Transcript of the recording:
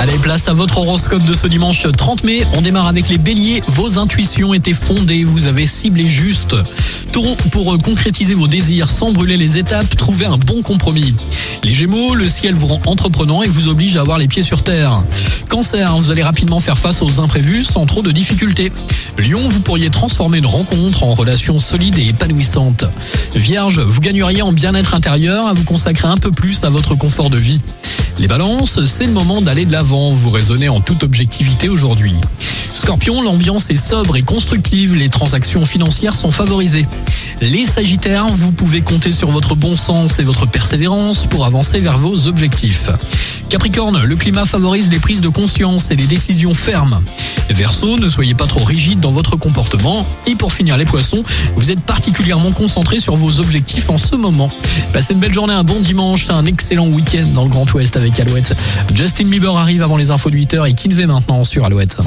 Allez, place à votre horoscope de ce dimanche 30 mai. On démarre avec les béliers. Vos intuitions étaient fondées, vous avez ciblé juste. Taureau, pour concrétiser vos désirs sans brûler les étapes, trouvez un bon compromis. Les gémeaux, le ciel vous rend entreprenant et vous oblige à avoir les pieds sur terre. Cancer, vous allez rapidement faire face aux imprévus sans trop de difficultés. Lion, vous pourriez transformer une rencontre en relation solide et épanouissante. Vierge, vous gagneriez en bien-être intérieur à vous consacrer un peu plus à votre confort de vie. Les balances, c'est le moment d'aller de l'avant, vous raisonnez en toute objectivité aujourd'hui. Scorpion, l'ambiance est sobre et constructive, les transactions financières sont favorisées. Les Sagittaires, vous pouvez compter sur votre bon sens et votre persévérance pour avancer vers vos objectifs. Capricorne, le climat favorise les prises de conscience et les décisions fermes. Verso, ne soyez pas trop rigide dans votre comportement. Et pour finir les poissons, vous êtes particulièrement concentrés sur vos objectifs en ce moment. Passez une belle journée, un bon dimanche, un excellent week-end dans le Grand Ouest avec Alouette. Justin Bieber arrive avant les infos de 8h et Kinvey maintenant sur Alouette.